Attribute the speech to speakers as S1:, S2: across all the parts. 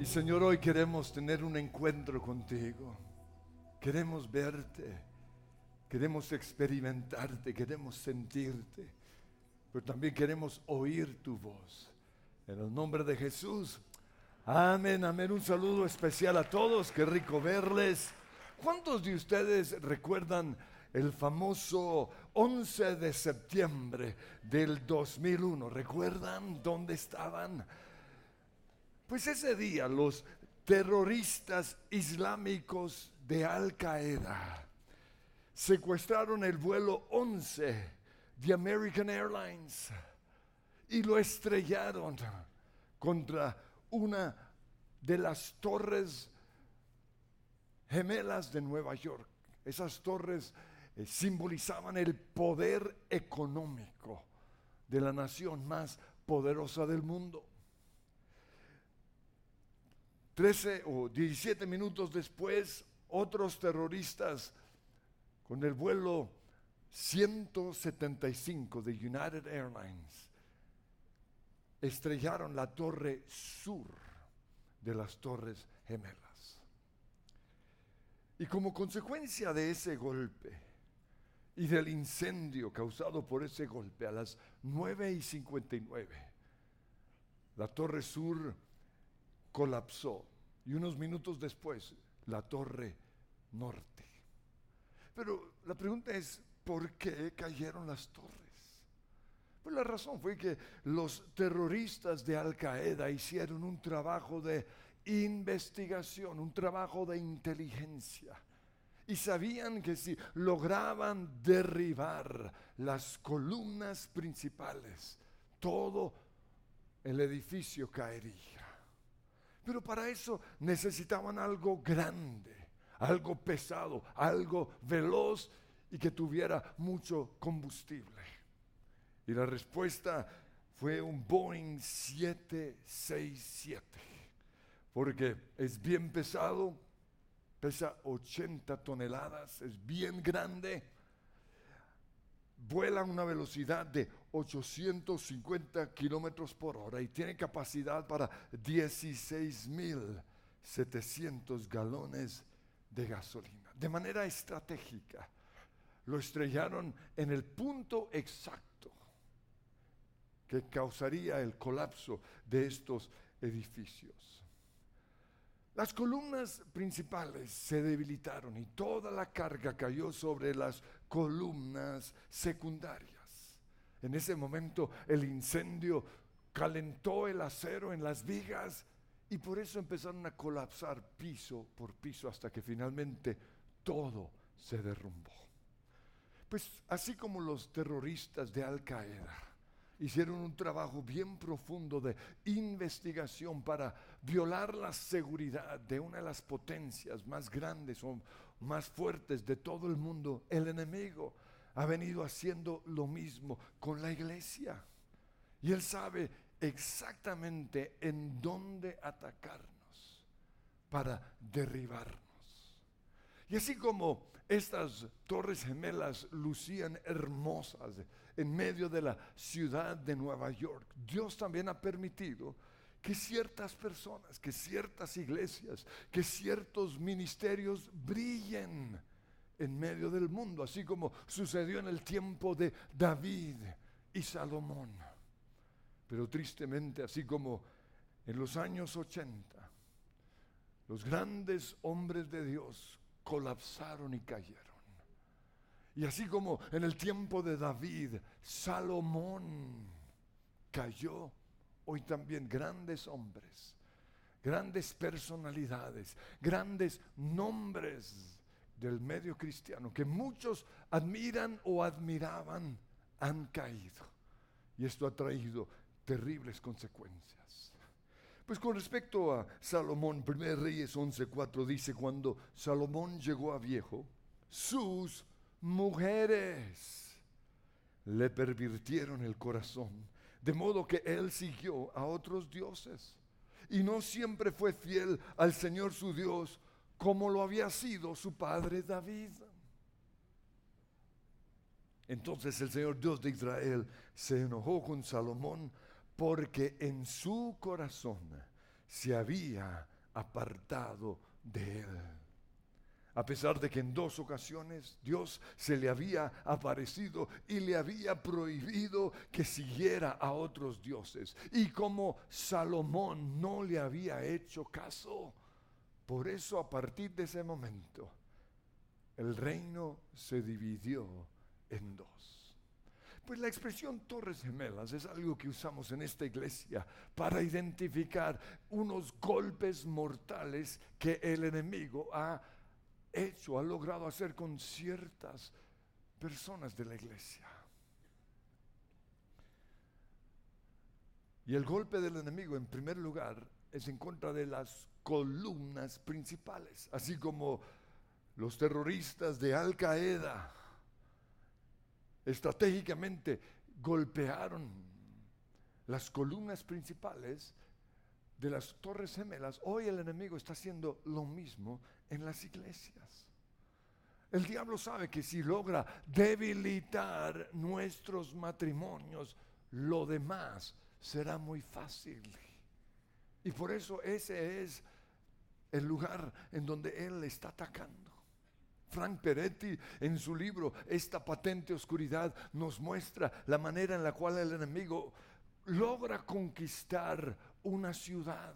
S1: Y Señor, hoy queremos tener un encuentro contigo. Queremos verte. Queremos experimentarte. Queremos sentirte. Pero también queremos oír tu voz. En el nombre de Jesús. Amén, amén. Un saludo especial a todos. Qué rico verles. ¿Cuántos de ustedes recuerdan el famoso 11 de septiembre del 2001? ¿Recuerdan dónde estaban? Pues ese día los terroristas islámicos de Al Qaeda secuestraron el vuelo 11 de American Airlines y lo estrellaron contra una de las torres gemelas de Nueva York. Esas torres eh, simbolizaban el poder económico de la nación más poderosa del mundo. 13 o 17 minutos después, otros terroristas con el vuelo 175 de United Airlines estrellaron la torre sur de las torres gemelas. Y como consecuencia de ese golpe y del incendio causado por ese golpe a las 9 y 59, la torre sur colapsó y unos minutos después la torre norte. Pero la pregunta es, ¿por qué cayeron las torres? Pues la razón fue que los terroristas de Al Qaeda hicieron un trabajo de investigación, un trabajo de inteligencia. Y sabían que si lograban derribar las columnas principales, todo el edificio caería. Pero para eso necesitaban algo grande, algo pesado, algo veloz y que tuviera mucho combustible. Y la respuesta fue un Boeing 767, porque es bien pesado, pesa 80 toneladas, es bien grande, vuela a una velocidad de 850 kilómetros por hora y tiene capacidad para 16.700 galones de gasolina. De manera estratégica, lo estrellaron en el punto exacto que causaría el colapso de estos edificios. Las columnas principales se debilitaron y toda la carga cayó sobre las columnas secundarias. En ese momento el incendio calentó el acero en las vigas y por eso empezaron a colapsar piso por piso hasta que finalmente todo se derrumbó. Pues así como los terroristas de Al Qaeda hicieron un trabajo bien profundo de investigación para violar la seguridad de una de las potencias más grandes o más fuertes de todo el mundo. El enemigo ha venido haciendo lo mismo con la iglesia. Y él sabe exactamente en dónde atacarnos para derribarnos. Y así como estas torres gemelas lucían hermosas en medio de la ciudad de Nueva York, Dios también ha permitido que ciertas personas, que ciertas iglesias, que ciertos ministerios brillen en medio del mundo, así como sucedió en el tiempo de David y Salomón. Pero tristemente, así como en los años 80, los grandes hombres de Dios colapsaron y cayeron. Y así como en el tiempo de David, Salomón cayó, hoy también grandes hombres, grandes personalidades, grandes nombres del medio cristiano que muchos admiran o admiraban han caído. Y esto ha traído terribles consecuencias. Pues con respecto a Salomón, 1 Reyes 11:4 dice, cuando Salomón llegó a viejo, sus mujeres le pervirtieron el corazón, de modo que él siguió a otros dioses y no siempre fue fiel al Señor su Dios como lo había sido su padre David. Entonces el Señor Dios de Israel se enojó con Salomón porque en su corazón se había apartado de él. A pesar de que en dos ocasiones Dios se le había aparecido y le había prohibido que siguiera a otros dioses. Y como Salomón no le había hecho caso, por eso a partir de ese momento el reino se dividió en dos. Pues la expresión torres gemelas es algo que usamos en esta iglesia para identificar unos golpes mortales que el enemigo ha hecho, ha logrado hacer con ciertas personas de la iglesia. Y el golpe del enemigo, en primer lugar, es en contra de las columnas principales, así como los terroristas de Al Qaeda estratégicamente golpearon las columnas principales de las torres gemelas, hoy el enemigo está haciendo lo mismo en las iglesias. El diablo sabe que si logra debilitar nuestros matrimonios, lo demás será muy fácil. Y por eso ese es el lugar en donde él está atacando. Frank Peretti en su libro Esta patente oscuridad nos muestra la manera en la cual el enemigo logra conquistar una ciudad.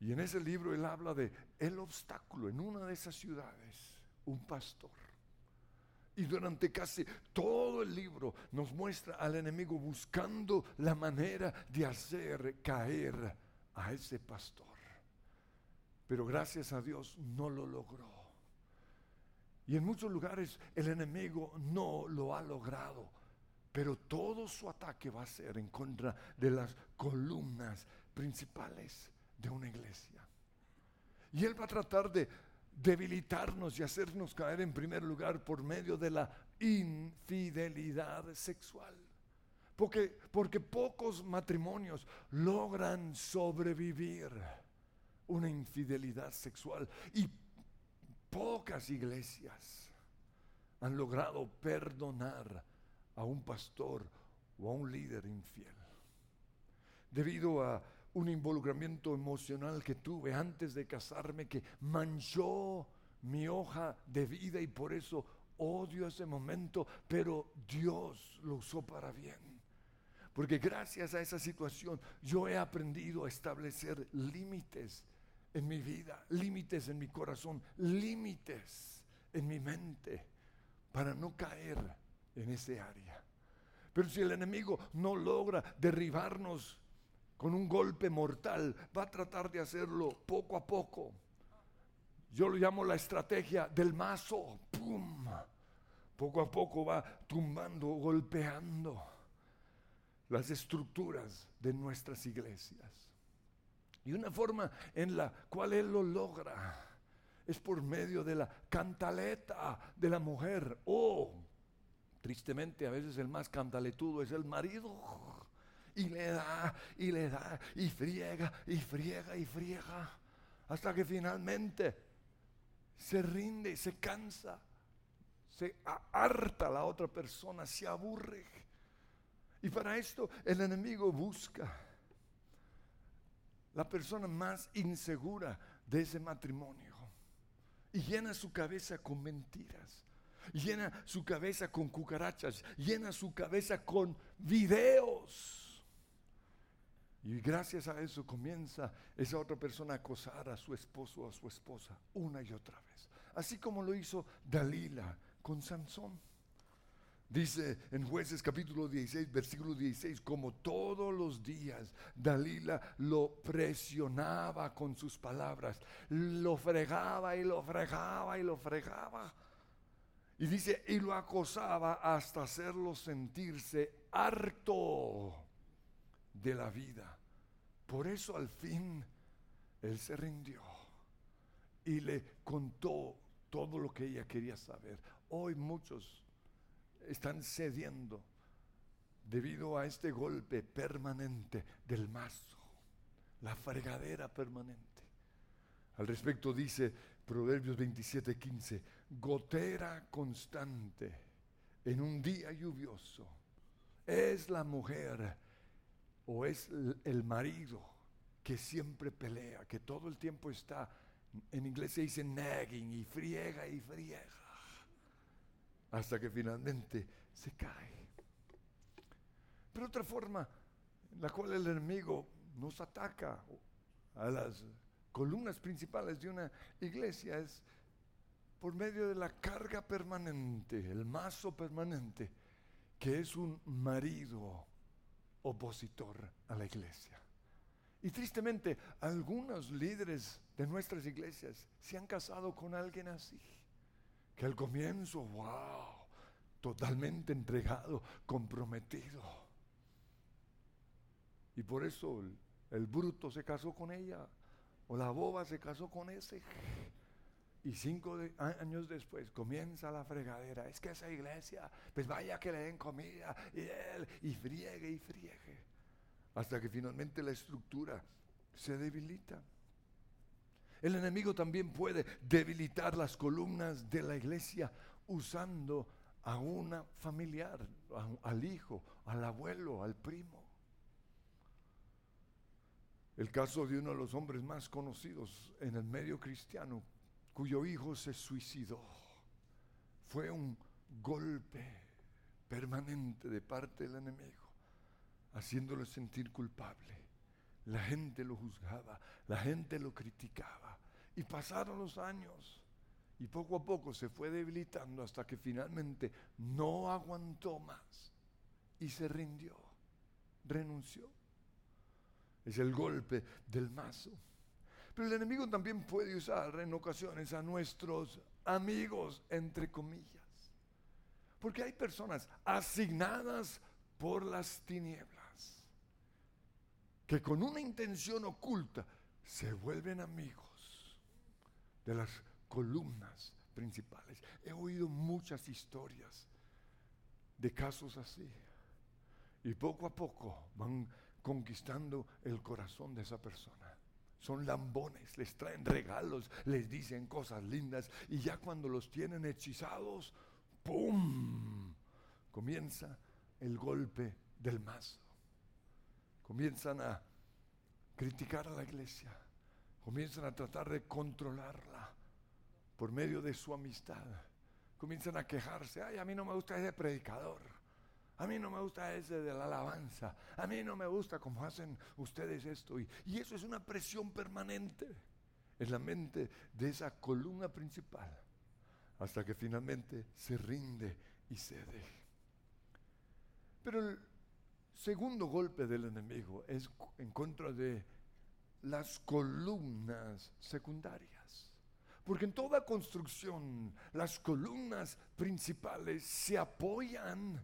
S1: Y en ese libro él habla de el obstáculo en una de esas ciudades, un pastor. Y durante casi todo el libro nos muestra al enemigo buscando la manera de hacer caer a ese pastor. Pero gracias a Dios no lo logró. Y en muchos lugares el enemigo no lo ha logrado. Pero todo su ataque va a ser en contra de las columnas principales de una iglesia. Y él va a tratar de debilitarnos y hacernos caer en primer lugar por medio de la infidelidad sexual. Porque, porque pocos matrimonios logran sobrevivir una infidelidad sexual. Y pocas iglesias han logrado perdonar a un pastor o a un líder infiel. Debido a un involucramiento emocional que tuve antes de casarme que manchó mi hoja de vida y por eso odio ese momento, pero Dios lo usó para bien. Porque gracias a esa situación yo he aprendido a establecer límites en mi vida, límites en mi corazón, límites en mi mente para no caer en ese área. Pero si el enemigo no logra derribarnos con un golpe mortal, va a tratar de hacerlo poco a poco. Yo lo llamo la estrategia del mazo. ¡Pum! Poco a poco va tumbando, golpeando las estructuras de nuestras iglesias. Y una forma en la cual Él lo logra es por medio de la cantaleta de la mujer. O, tristemente, a veces el más cantaletudo es el marido. Y le da, y le da, y friega, y friega, y friega. Hasta que finalmente se rinde y se cansa. Se harta la otra persona, se aburre. Y para esto el enemigo busca la persona más insegura de ese matrimonio. Y llena su cabeza con mentiras. Llena su cabeza con cucarachas. Llena su cabeza con videos. Y gracias a eso comienza esa otra persona a acosar a su esposo o a su esposa una y otra vez. Así como lo hizo Dalila con Sansón. Dice en jueces capítulo 16, versículo 16, como todos los días Dalila lo presionaba con sus palabras, lo fregaba y lo fregaba y lo fregaba. Y dice, y lo acosaba hasta hacerlo sentirse harto de la vida. Por eso al fin él se rindió y le contó todo lo que ella quería saber. Hoy muchos están cediendo debido a este golpe permanente del mazo, la fregadera permanente. Al respecto dice Proverbios 27, 15, gotera constante en un día lluvioso es la mujer o es el marido que siempre pelea, que todo el tiempo está, en inglés se dice nagging y friega y friega, hasta que finalmente se cae. Pero otra forma en la cual el enemigo nos ataca a las columnas principales de una iglesia es por medio de la carga permanente, el mazo permanente, que es un marido opositor a la iglesia. Y tristemente, algunos líderes de nuestras iglesias se han casado con alguien así, que al comienzo, wow, totalmente entregado, comprometido. Y por eso el, el bruto se casó con ella, o la boba se casó con ese. Y cinco años después comienza la fregadera. Es que esa iglesia, pues vaya que le den comida y él, y friegue y friegue. Hasta que finalmente la estructura se debilita. El enemigo también puede debilitar las columnas de la iglesia usando a una familiar, al hijo, al abuelo, al primo. El caso de uno de los hombres más conocidos en el medio cristiano, cuyo hijo se suicidó. Fue un golpe permanente de parte del enemigo, haciéndolo sentir culpable. La gente lo juzgaba, la gente lo criticaba. Y pasaron los años y poco a poco se fue debilitando hasta que finalmente no aguantó más y se rindió, renunció. Es el golpe del mazo. Pero el enemigo también puede usar en ocasiones a nuestros amigos, entre comillas. Porque hay personas asignadas por las tinieblas que con una intención oculta se vuelven amigos de las columnas principales. He oído muchas historias de casos así. Y poco a poco van conquistando el corazón de esa persona son lambones, les traen regalos, les dicen cosas lindas y ya cuando los tienen hechizados, ¡pum! Comienza el golpe del mazo. Comienzan a criticar a la iglesia, comienzan a tratar de controlarla por medio de su amistad. Comienzan a quejarse, ay, a mí no me gusta ese predicador. A mí no me gusta ese de la alabanza. A mí no me gusta cómo hacen ustedes esto. Y, eso es una presión permanente en la mente de esa columna principal. Hasta que finalmente se rinde y cede. Pero el segundo golpe del enemigo es en contra de las columnas secundarias. Porque en toda construcción las columnas principales se apoyan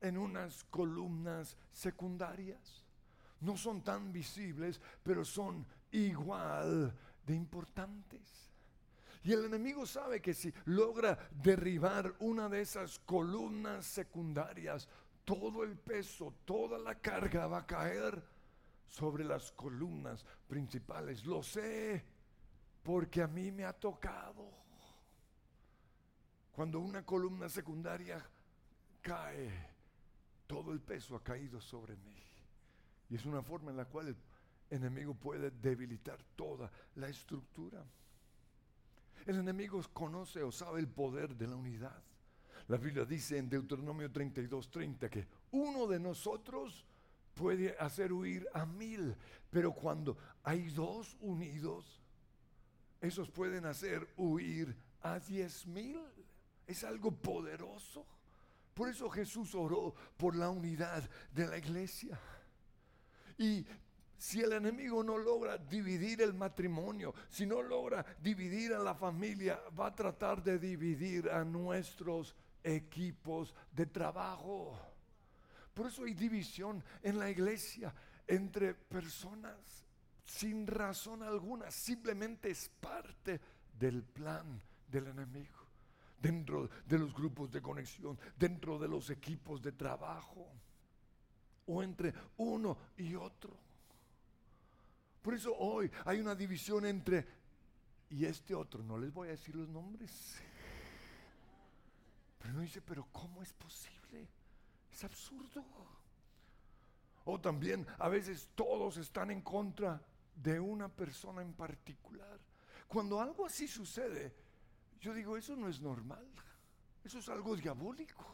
S1: en unas columnas secundarias. No son tan visibles, pero son igual de importantes. Y el enemigo sabe que si logra derribar una de esas columnas secundarias, todo el peso, toda la carga va a caer sobre las columnas principales. Lo sé porque a mí me ha tocado. Cuando una columna secundaria cae, todo el peso ha caído sobre mí. Y es una forma en la cual el enemigo puede debilitar toda la estructura. El enemigo conoce o sabe el poder de la unidad. La Biblia dice en Deuteronomio 32:30 que uno de nosotros puede hacer huir a mil, pero cuando hay dos unidos, esos pueden hacer huir a diez mil. Es algo poderoso. Por eso Jesús oró por la unidad de la iglesia. Y si el enemigo no logra dividir el matrimonio, si no logra dividir a la familia, va a tratar de dividir a nuestros equipos de trabajo. Por eso hay división en la iglesia entre personas sin razón alguna, simplemente es parte del plan del enemigo dentro de los grupos de conexión, dentro de los equipos de trabajo o entre uno y otro. Por eso hoy hay una división entre y este otro, no les voy a decir los nombres. Pero uno dice, pero ¿cómo es posible? Es absurdo. O también a veces todos están en contra de una persona en particular. Cuando algo así sucede, yo digo, eso no es normal. Eso es algo diabólico.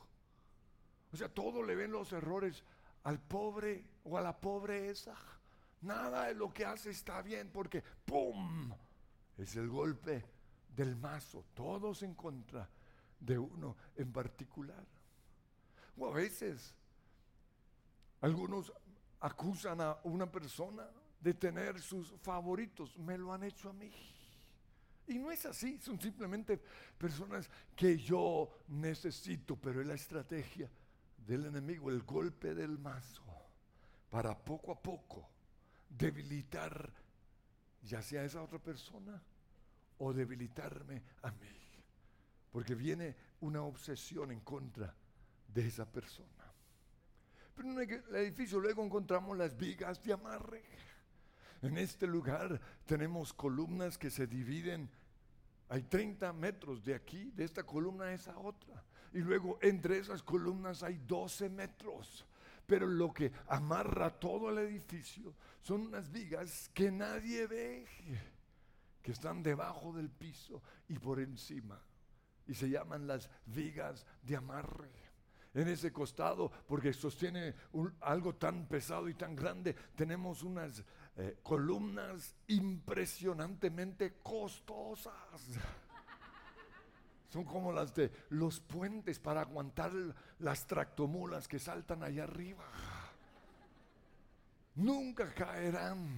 S1: O sea, todo le ven los errores al pobre o a la pobre esa. Nada de lo que hace está bien porque ¡pum! Es el golpe del mazo. Todos en contra de uno en particular. O a veces algunos acusan a una persona de tener sus favoritos. Me lo han hecho a mí. Y no es así, son simplemente personas que yo necesito, pero es la estrategia del enemigo, el golpe del mazo, para poco a poco debilitar ya sea esa otra persona o debilitarme a mí. Porque viene una obsesión en contra de esa persona. Pero en el edificio luego encontramos las vigas de amarre. En este lugar tenemos columnas que se dividen. Hay 30 metros de aquí, de esta columna a esa otra. Y luego entre esas columnas hay 12 metros. Pero lo que amarra todo el edificio son unas vigas que nadie ve, que están debajo del piso y por encima. Y se llaman las vigas de amarre en ese costado, porque sostiene algo tan pesado y tan grande, tenemos unas eh, columnas impresionantemente costosas. Son como las de los puentes para aguantar las tractomulas que saltan allá arriba. Nunca caerán.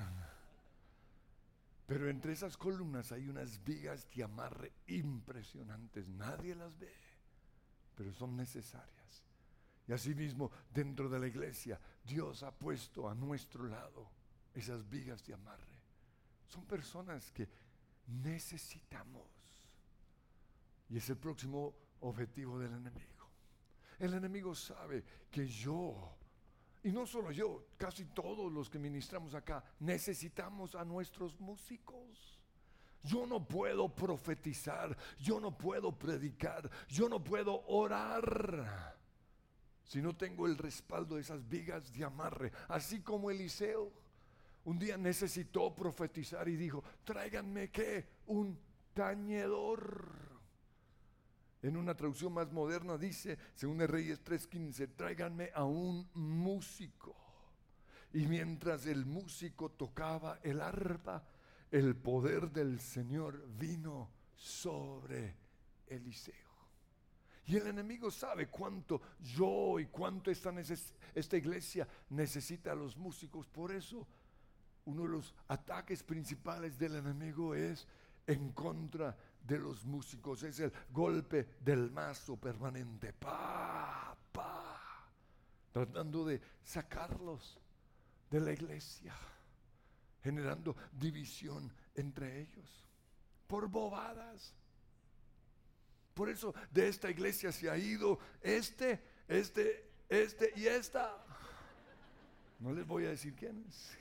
S1: Pero entre esas columnas hay unas vigas de amarre impresionantes. Nadie las ve, pero son necesarias. Y asimismo, dentro de la iglesia, Dios ha puesto a nuestro lado esas vigas de amarre. Son personas que necesitamos. Y es el próximo objetivo del enemigo. El enemigo sabe que yo, y no solo yo, casi todos los que ministramos acá, necesitamos a nuestros músicos. Yo no puedo profetizar, yo no puedo predicar, yo no puedo orar si no tengo el respaldo de esas vigas de amarre, así como Eliseo un día necesitó profetizar y dijo, tráiganme qué, un tañedor. En una traducción más moderna dice, según el Reyes 3:15, tráiganme a un músico. Y mientras el músico tocaba el arpa, el poder del Señor vino sobre Eliseo. Y el enemigo sabe cuánto yo y cuánto esta, esta iglesia necesita a los músicos. Por eso uno de los ataques principales del enemigo es en contra de los músicos. Es el golpe del mazo permanente. Pa, pa. Tratando de sacarlos de la iglesia. Generando división entre ellos. Por bobadas por eso de esta iglesia se ha ido este, este, este y esta. No les voy a decir quiénes.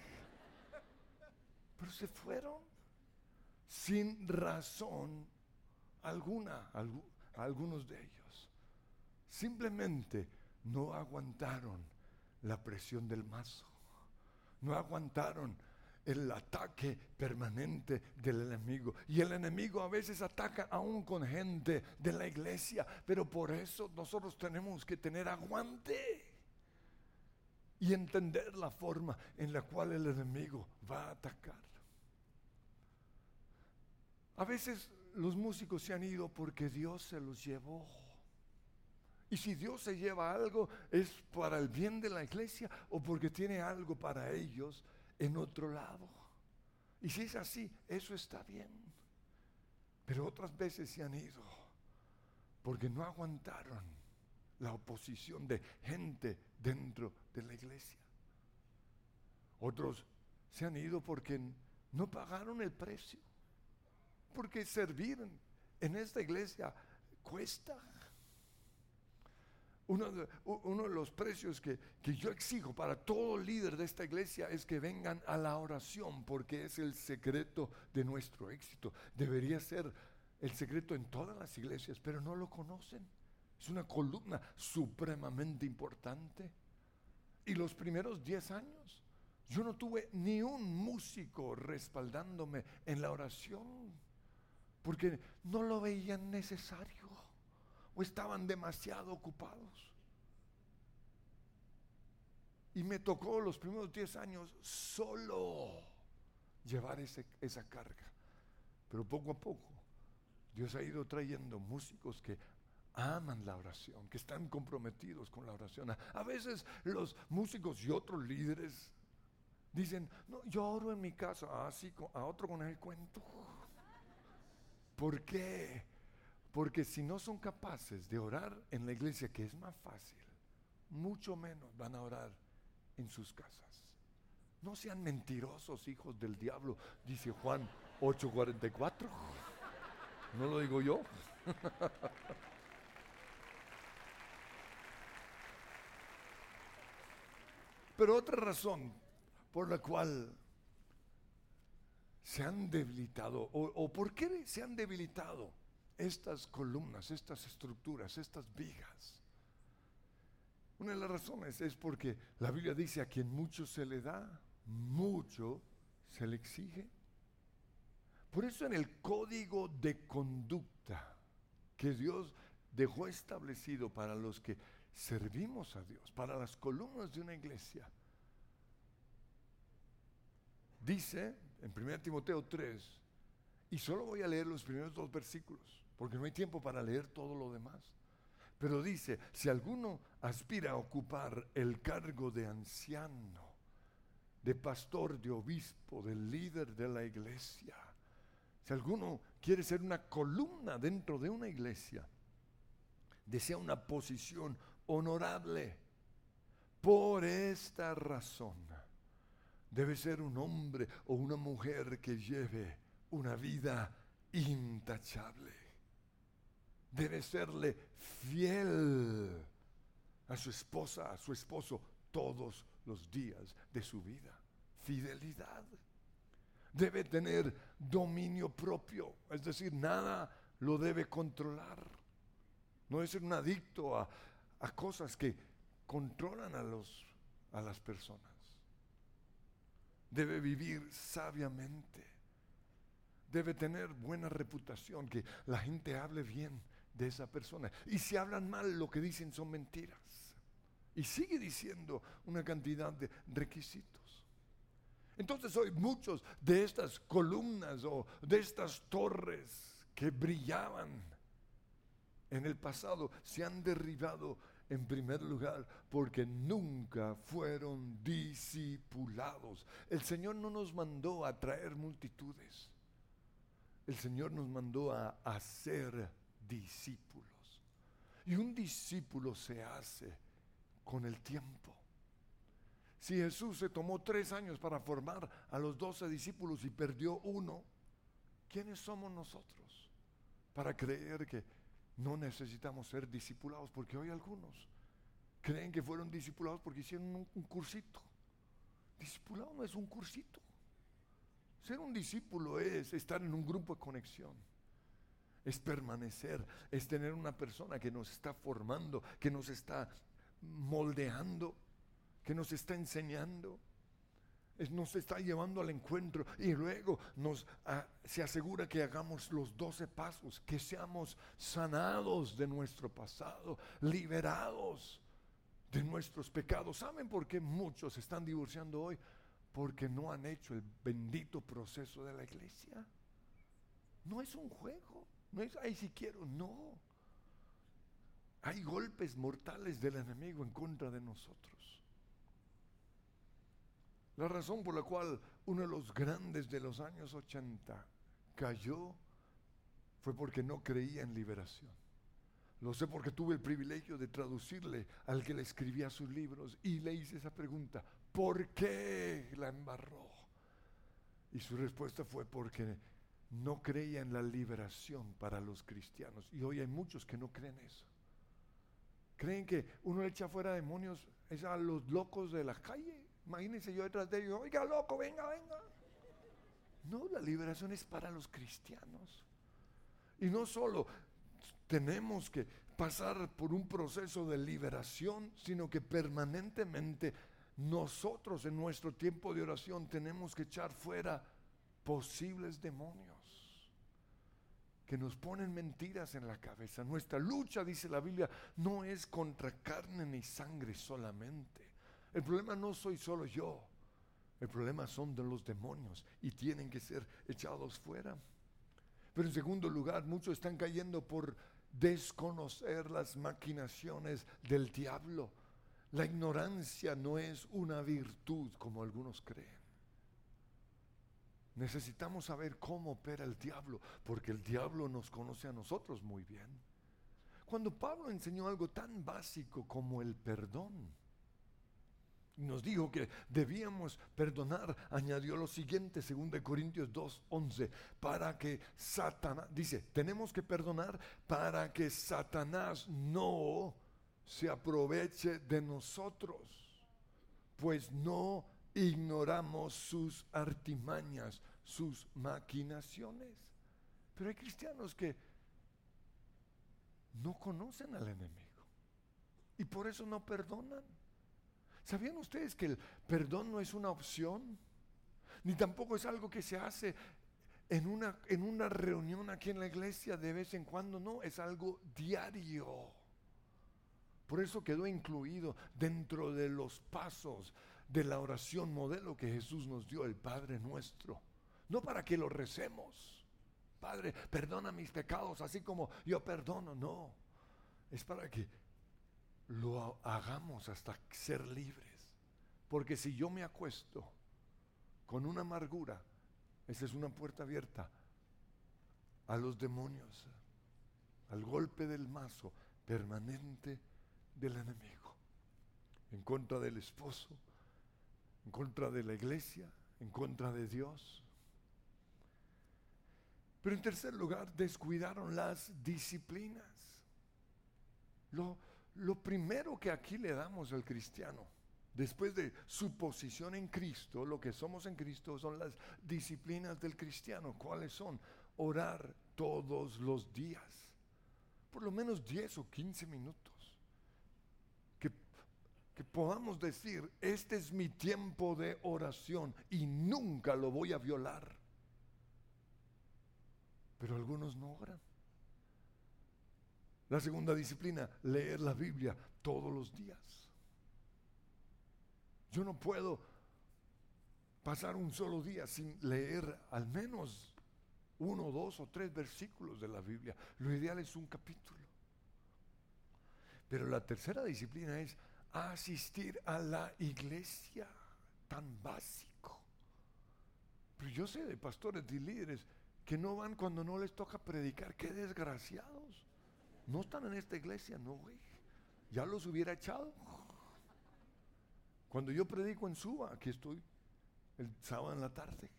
S1: Pero se fueron sin razón alguna, algunos de ellos. Simplemente no aguantaron la presión del mazo. No aguantaron el ataque permanente del enemigo. Y el enemigo a veces ataca aún con gente de la iglesia, pero por eso nosotros tenemos que tener aguante y entender la forma en la cual el enemigo va a atacar. A veces los músicos se han ido porque Dios se los llevó. Y si Dios se lleva algo, es para el bien de la iglesia o porque tiene algo para ellos en otro lado. Y si es así, eso está bien. Pero otras veces se han ido porque no aguantaron la oposición de gente dentro de la iglesia. Otros se han ido porque no pagaron el precio. Porque servir en esta iglesia cuesta. Uno de, los precios que, que, yo exijo para todo líder de esta iglesia es que vengan a la oración, porque es el secreto de nuestro éxito. Debería ser el secreto en todas las iglesias, pero no lo conocen. Es una columna supremamente importante. Y los primeros 10 años, yo no tuve ni un músico respaldándome en la oración, porque no lo veían necesario o estaban demasiado ocupados. Y me tocó los primeros 10 años solo llevar esa carga. Pero poco a poco Dios ha ido trayendo músicos que aman la oración, que están comprometidos con la oración. A, veces los músicos y otros líderes dicen, no, yo oro en mi casa, así ah, a otro con el cuento. ¿Por qué? Porque si no son capaces de orar en la iglesia, que es más fácil, mucho menos van a orar en sus casas. No sean mentirosos, hijos del diablo, dice Juan 8:44. No lo digo yo. Pero otra razón por la cual se han debilitado, o, o, por qué se han debilitado estas columnas, estas estructuras, estas vigas, una de las razones es porque la Biblia dice a quien mucho se le da, mucho se le exige. Por eso en el código de conducta que Dios dejó establecido para los que servimos a Dios, para las columnas de una iglesia, dice en 1 Timoteo 3, y solo voy a leer los primeros dos versículos, porque no hay tiempo para leer todo lo demás. Pero dice, si alguno aspira a ocupar el cargo de anciano, de pastor, de obispo, de líder de la iglesia, si alguno quiere ser una columna dentro de una iglesia, desea una posición honorable, por esta razón debe ser un hombre o una mujer que lleve una vida intachable debe serle fiel a su esposa, a su esposo, todos los días de su vida. Fidelidad. Debe tener dominio propio, es decir, nada lo debe controlar. No debe ser un adicto a, a cosas que controlan a, los, a las personas. Debe vivir sabiamente. Debe tener buena reputación, que la gente hable bien de esa persona. Y si hablan mal, lo que dicen son mentiras. Y sigue diciendo una cantidad de requisitos. Entonces hoy muchos de estas columnas o de estas torres que brillaban en el pasado se han derribado en primer lugar porque nunca fueron discipulados. El Señor no nos mandó a traer multitudes. El Señor nos mandó a hacer discípulos. Y un discípulo se hace con el tiempo. Si Jesús se tomó tres años para formar a los doce discípulos y perdió uno, ¿quiénes somos nosotros para creer que no necesitamos ser discipulados? Porque hoy algunos creen que fueron discipulados porque hicieron un, cursito. Discipulado no es un cursito. Ser un discípulo es estar en un grupo de conexión es permanecer, es tener una persona que nos está formando, que nos está moldeando, que nos está enseñando, nos está llevando al encuentro y luego nos ah, se asegura que hagamos los doce pasos, que seamos sanados de nuestro pasado, liberados de nuestros pecados. ¿Saben por qué muchos están divorciando hoy? Porque no han hecho el bendito proceso de la iglesia. No es un juego. No es, ay, si quiero, no. Hay golpes mortales del enemigo en contra de nosotros. La razón por la cual uno de los grandes de los años 80 cayó fue porque no creía en liberación. Lo sé porque tuve el privilegio de traducirle al que le escribía sus libros y le hice esa pregunta, ¿por qué la embarró? Y su respuesta fue porque no creía en la liberación para los cristianos. Y hoy hay muchos que no creen eso. Creen que uno echa fuera demonios es a los locos de la calle. Imagínense yo detrás de ellos, oiga loco, venga, venga. No, la liberación es para los cristianos. Y no solo tenemos que pasar por un proceso de liberación, sino que permanentemente nosotros en nuestro tiempo de oración tenemos que echar fuera posibles demonios que nos ponen mentiras en la cabeza. Nuestra lucha, dice la Biblia, no es contra carne ni sangre solamente. El problema no soy solo yo. El problema son de los demonios y tienen que ser echados fuera. Pero en segundo lugar, muchos están cayendo por desconocer las maquinaciones del diablo. La ignorancia no es una virtud como algunos creen. Necesitamos saber cómo opera el diablo, porque el diablo nos conoce a nosotros muy bien. Cuando Pablo enseñó algo tan básico como el perdón, nos dijo que debíamos perdonar, añadió lo siguiente, según de Corintios 2:11, para que Satanás, dice, tenemos que perdonar para que Satanás no se aproveche de nosotros, pues no ignoramos sus artimañas, sus maquinaciones. Pero hay cristianos que no conocen al enemigo y por eso no perdonan. ¿Sabían ustedes que el perdón no es una opción? Ni tampoco es algo que se hace en una, en una reunión aquí en la iglesia de vez en cuando, no, es algo diario. Por eso quedó incluido dentro de los pasos de la oración modelo que Jesús nos dio, el Padre nuestro. No para que lo recemos. Padre, perdona mis pecados así como yo perdono. No. Es para que lo hagamos hasta ser libres. Porque si yo me acuesto con una amargura, esa es una puerta abierta a los demonios, al golpe del mazo permanente del enemigo, en contra del esposo, en contra de la iglesia, en contra de Dios. Pero en tercer lugar, descuidaron las disciplinas. Lo, lo primero que aquí le damos al cristiano, después de su posición en Cristo, lo que somos en Cristo son las disciplinas del cristiano. ¿Cuáles son? Orar todos los días, por lo menos 10 o 15 minutos. Que, que podamos decir, este es mi tiempo de oración y nunca lo voy a violar. Pero algunos no oran. La segunda disciplina, leer la Biblia todos los días. Yo no puedo pasar un solo día sin leer al menos uno, dos o tres versículos de la Biblia. Lo ideal es un capítulo. Pero la tercera disciplina es asistir a la iglesia, tan básico. Pero yo sé de pastores y líderes que no van cuando no les toca predicar. Qué desgraciados. No están en esta iglesia, no, güey. Ya los hubiera echado. Cuando yo predico en Suba, aquí estoy, el sábado en la tarde.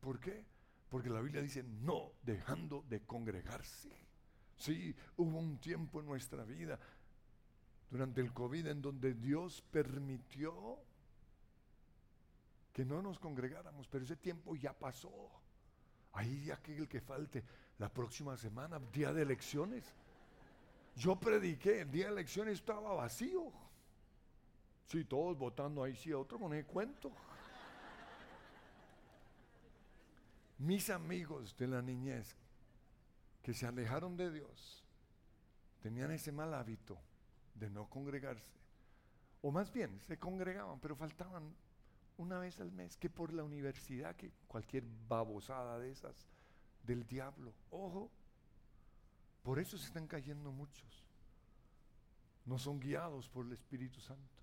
S1: ¿Por qué? Porque la Biblia dice no dejando de congregarse. Sí, hubo un tiempo en nuestra vida durante el COVID en donde Dios permitió que no nos congregáramos, pero ese tiempo ya pasó. Ahí aquel que falte la próxima semana, día de elecciones. Yo prediqué, el día de elecciones estaba vacío. Sí, todos votando ahí, sí, otro con el cuento. Mis amigos de la niñez que se alejaron de Dios tenían ese mal hábito de no congregarse. O más bien, se congregaban, pero faltaban una vez al mes, que por la universidad, que cualquier babosada de esas del diablo. Ojo, por eso se están cayendo muchos. No son guiados por el Espíritu Santo.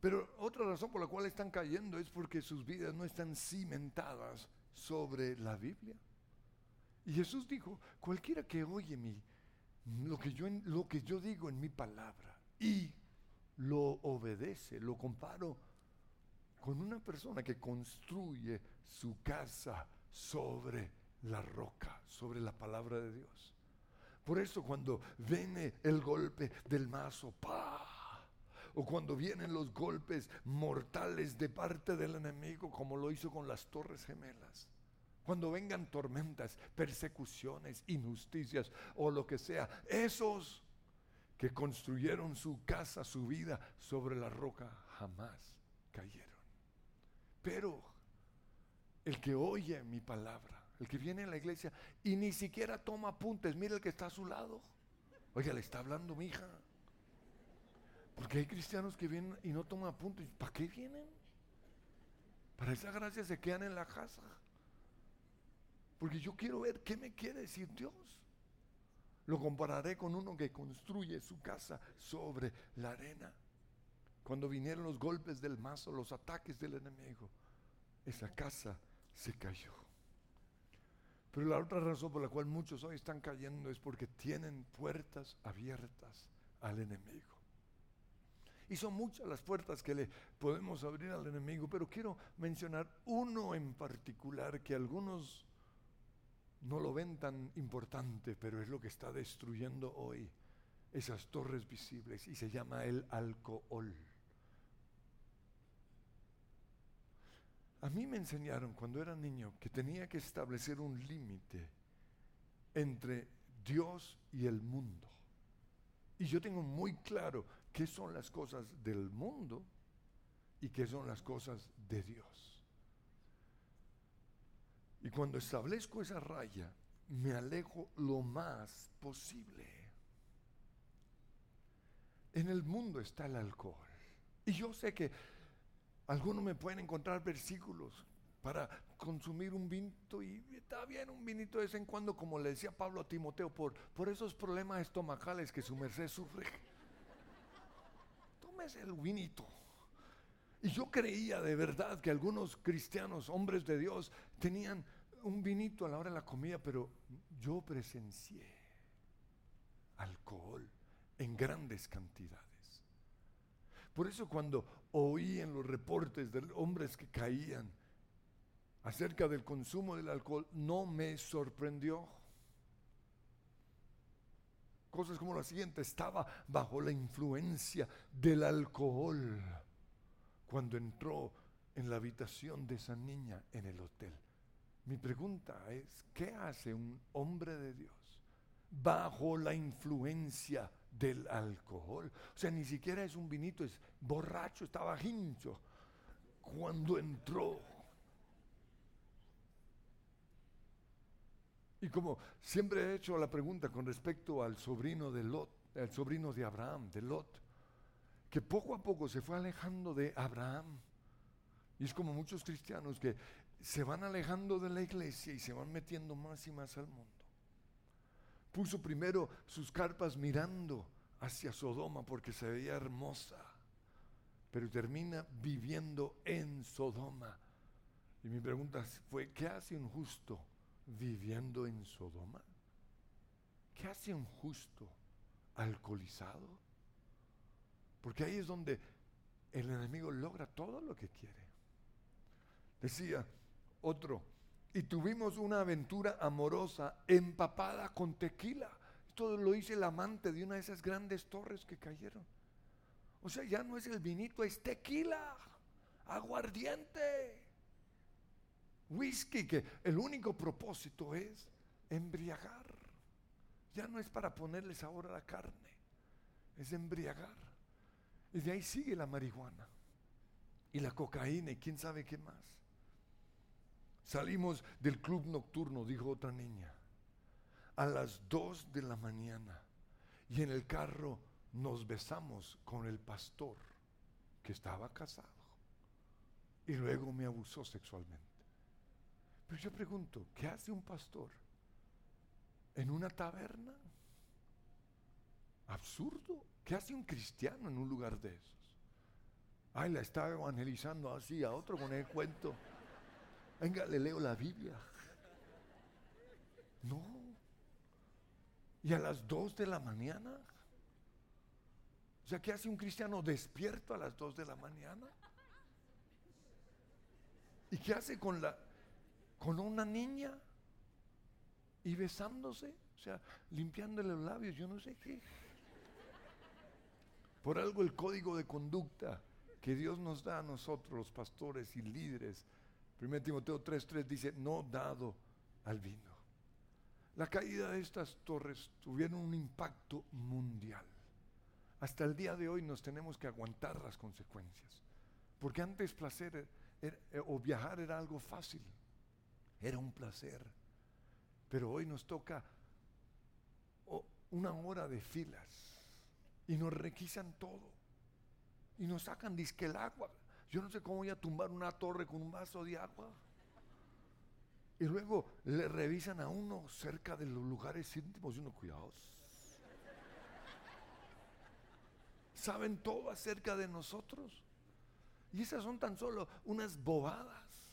S1: Pero otra razón por la cual están cayendo es porque sus vidas no están cimentadas sobre la Biblia. Y Jesús dijo, cualquiera que oye mi, lo, que yo, lo que yo digo en mi palabra y lo obedece, lo comparo con una persona que construye su casa sobre la roca, sobre la palabra de Dios. Por eso cuando viene el golpe del mazo, ¡pa! o cuando vienen los golpes mortales de parte del enemigo, como lo hizo con las torres gemelas, cuando vengan tormentas, persecuciones, injusticias o lo que sea, esos que construyeron su casa, su vida sobre la roca, jamás cayeron. Pero el que oye mi palabra, el que viene a la iglesia y ni siquiera toma apuntes, mira el que está a su lado. Oye, le está hablando mi hija. Porque hay cristianos que vienen y no toman apuntes. ¿Para qué vienen? Para esa gracia se quedan en la casa. Porque yo quiero ver qué me quiere decir Dios. Lo compararé con uno que construye su casa sobre la arena. Cuando vinieron los golpes del mazo, los ataques del enemigo, esa casa se cayó. Pero la otra razón por la cual muchos hoy están cayendo es porque tienen puertas abiertas al enemigo. Y son muchas las puertas que le podemos abrir al enemigo, pero quiero mencionar uno en particular que algunos no lo ven tan importante, pero es lo que está destruyendo hoy esas torres visibles y se llama el alcohol. A mí me enseñaron cuando era niño que tenía que establecer un límite entre Dios y el mundo. Y yo tengo muy claro qué son las cosas del mundo y qué son las cosas de Dios. Y cuando establezco esa raya, me alejo lo más posible. En el mundo está el alcohol. Y yo sé que algunos me pueden encontrar versículos para consumir un vinito y está bien un vinito de vez en cuando, como le decía Pablo a Timoteo, por, por esos problemas estomacales que su merced sufre. Tómese el vinito. Y yo creía de verdad que algunos cristianos, hombres de Dios, tenían un vinito a la hora de la comida, pero yo presencié alcohol en grandes cantidades. Por eso cuando oí en los reportes de hombres que caían acerca del consumo del alcohol, no me sorprendió. Cosas como la siguiente, estaba bajo la influencia del alcohol cuando entró en la habitación de esa niña en el hotel. Mi pregunta es, ¿qué hace un hombre de Dios bajo la influencia del alcohol. O sea, ni siquiera es un vinito, es borracho, estaba hincho cuando entró. Y como siempre he hecho la pregunta con respecto al sobrino de Lot, al sobrino de Abraham, de Lot, que poco a poco se fue alejando de Abraham. Y es como muchos cristianos que se van alejando de la iglesia y se van metiendo más y más al mundo puso primero sus carpas mirando hacia Sodoma porque se veía hermosa, pero termina viviendo en Sodoma. Y mi pregunta fue, ¿qué hace un justo viviendo en Sodoma? ¿Qué hace un justo alcoholizado? Porque ahí es donde el enemigo logra todo lo que quiere. Decía otro, y tuvimos una aventura amorosa empapada con tequila. Esto lo dice el amante de una de esas grandes torres que cayeron. O sea, ya no es el vinito, es tequila, aguardiente, whisky, que el único propósito es embriagar. Ya no es para ponerle sabor a la carne, es embriagar. Y de ahí sigue la marihuana y la cocaína y quién sabe qué más. Salimos del club nocturno, dijo otra niña, a las dos de la mañana y en el carro nos besamos con el pastor que estaba casado y luego me abusó sexualmente. Pero yo pregunto, ¿qué hace un pastor en una taberna? Absurdo. ¿Qué hace un cristiano en un lugar de esos? Ay, la está evangelizando así a otro con el cuento. Venga, le leo la Biblia. No. Y a las dos de la mañana. O sea, ¿qué hace un cristiano despierto a las dos de la mañana? ¿Y qué hace con la con una niña? Y besándose, o sea, limpiándole los labios, yo no sé qué. Por algo el código de conducta que Dios nos da a nosotros, los pastores y líderes, 1 Timoteo 3:3 dice, no dado al vino. La caída de estas torres tuvieron un impacto mundial. hasta el día de hoy nos tenemos que aguantar las consecuencias. Porque antes placer eh, o viajar era algo fácil, era un placer. Pero hoy nos toca una hora de filas y nos requisan todo y nos sacan disque el agua. Yo no sé cómo voy a tumbar una torre con un vaso de agua. Y luego le revisan a uno cerca de los lugares íntimos y uno, cuidados. Saben todo acerca de nosotros. Y esas son tan solo unas bobadas.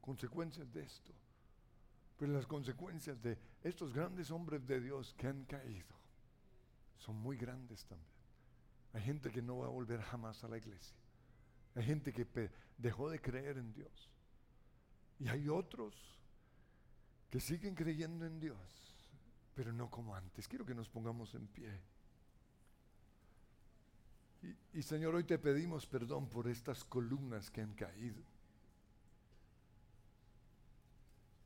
S1: Consecuencias de esto. Pero las consecuencias de estos grandes hombres de Dios que han caído son muy grandes también. Hay gente que no va a volver jamás a la iglesia. Hay gente que dejó de creer en Dios. Y hay otros que siguen creyendo en Dios, pero no como antes. Quiero que nos pongamos en pie. Y, Señor, hoy te pedimos perdón por estas columnas que han caído.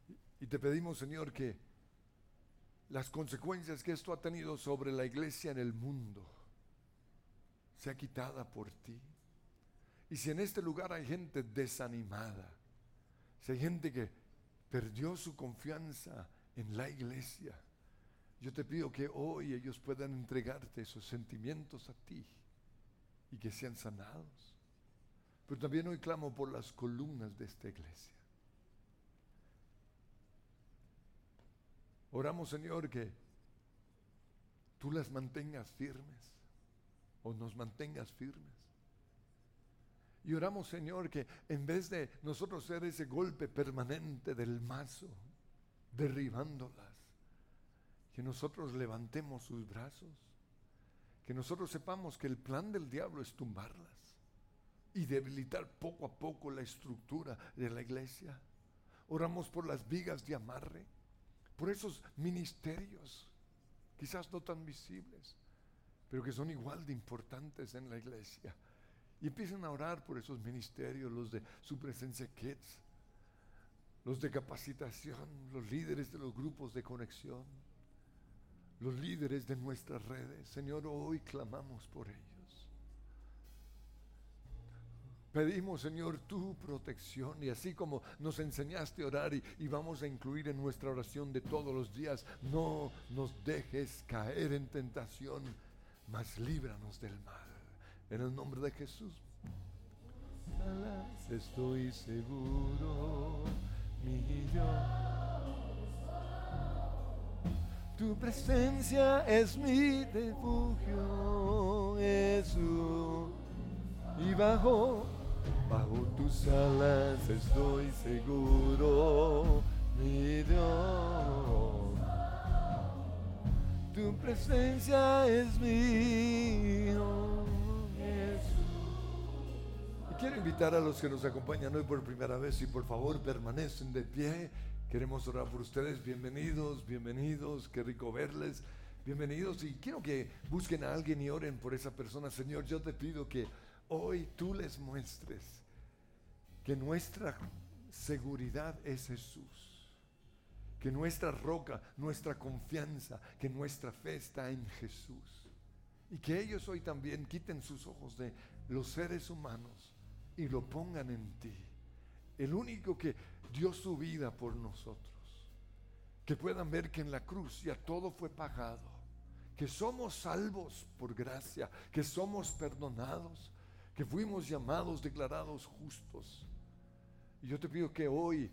S1: Y, y te pedimos, Señor, que las consecuencias que esto ha tenido sobre la iglesia en el mundo sea quitada por ti. Y si en este lugar hay gente desanimada, si hay gente que perdió su confianza en la iglesia, yo te pido que hoy ellos puedan entregarte esos sentimientos a ti y que sean sanados. Pero también hoy clamo por las columnas de esta iglesia. Oramos, Señor, que tú las mantengas firmes o nos mantengas firmes. Y oramos, Señor, que en vez de nosotros ser ese golpe permanente del mazo, derribándolas, que nosotros levantemos sus brazos, que nosotros sepamos que el plan del diablo es tumbarlas y debilitar poco a poco la estructura de la iglesia. Oramos por las vigas de amarre, por esos ministerios, quizás no tan visibles, pero que son igual de importantes en la iglesia y empiecen a orar por esos ministerios, los de su presencia Kids, los de capacitación, los líderes de los grupos de conexión, los líderes de nuestras redes. Señor, hoy clamamos por ellos. Pedimos, Señor, tu protección y así como nos enseñaste a orar y, y, vamos a incluir en nuestra oración de todos los días, no nos dejes caer en tentación, mas líbranos del mal. En el nombre de Jesús. Estoy seguro, mi Dios. Tu presencia es mi refugio, Jesús. Y bajo, bajo tus alas estoy seguro, mi Dios. Tu presencia es mío quiero invitar a los que nos acompañan hoy por primera vez y por favor permanecen de pie. Queremos orar por ustedes. Bienvenidos, bienvenidos. Qué rico verles. Bienvenidos. Y quiero que busquen a alguien y oren por esa persona. Señor, yo te pido que hoy tú les muestres que nuestra seguridad es Jesús. Que nuestra roca, nuestra confianza, que nuestra fe está en Jesús. Y que ellos hoy también quiten sus ojos de los seres humanos y lo pongan en ti. El único que dio su vida por nosotros. Que puedan ver que en la cruz ya todo fue pagado. Que somos salvos por gracia. Que somos perdonados. Que fuimos llamados, declarados justos. Y yo te pido que hoy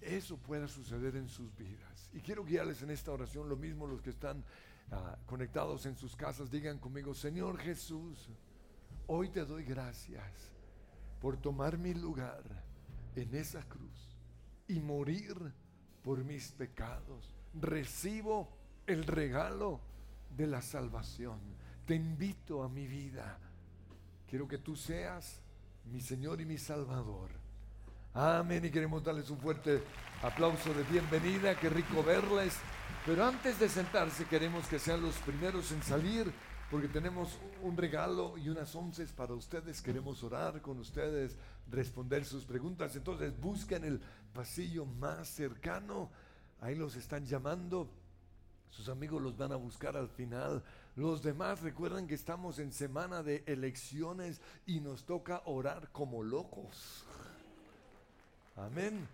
S1: eso pueda suceder en sus vidas. Y quiero guiarles en esta oración lo mismo los que están ah, conectados en sus casas. Digan conmigo, Señor Jesús, hoy te doy gracias por tomar mi lugar en esa cruz y morir por mis pecados. Recibo el regalo de la salvación. Te invito a mi vida. Quiero que tú seas mi Señor y mi Salvador. Amén. Y queremos darles un fuerte aplauso de bienvenida. Qué rico verles. Pero antes de sentarse, queremos que sean los primeros en salir porque tenemos un regalo y unas onces para ustedes. Queremos orar con ustedes, responder sus preguntas. Entonces busquen el pasillo más cercano. Ahí los están llamando. Sus amigos los van a buscar al final. Los demás recuerdan que estamos en semana de elecciones y nos toca orar como locos. Amén.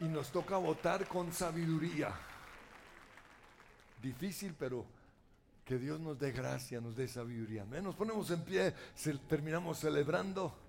S1: Y nos toca votar con sabiduría. Difícil, pero que Dios nos dé gracia, nos dé sabiduría. Nos ponemos en pie, terminamos celebrando.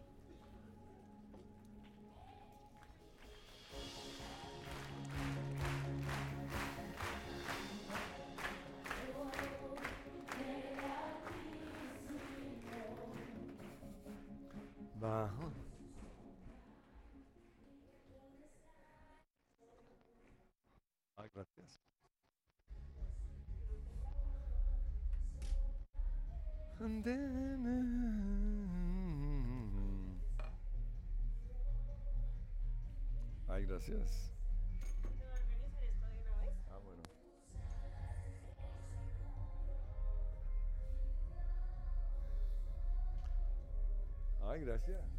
S1: gracias.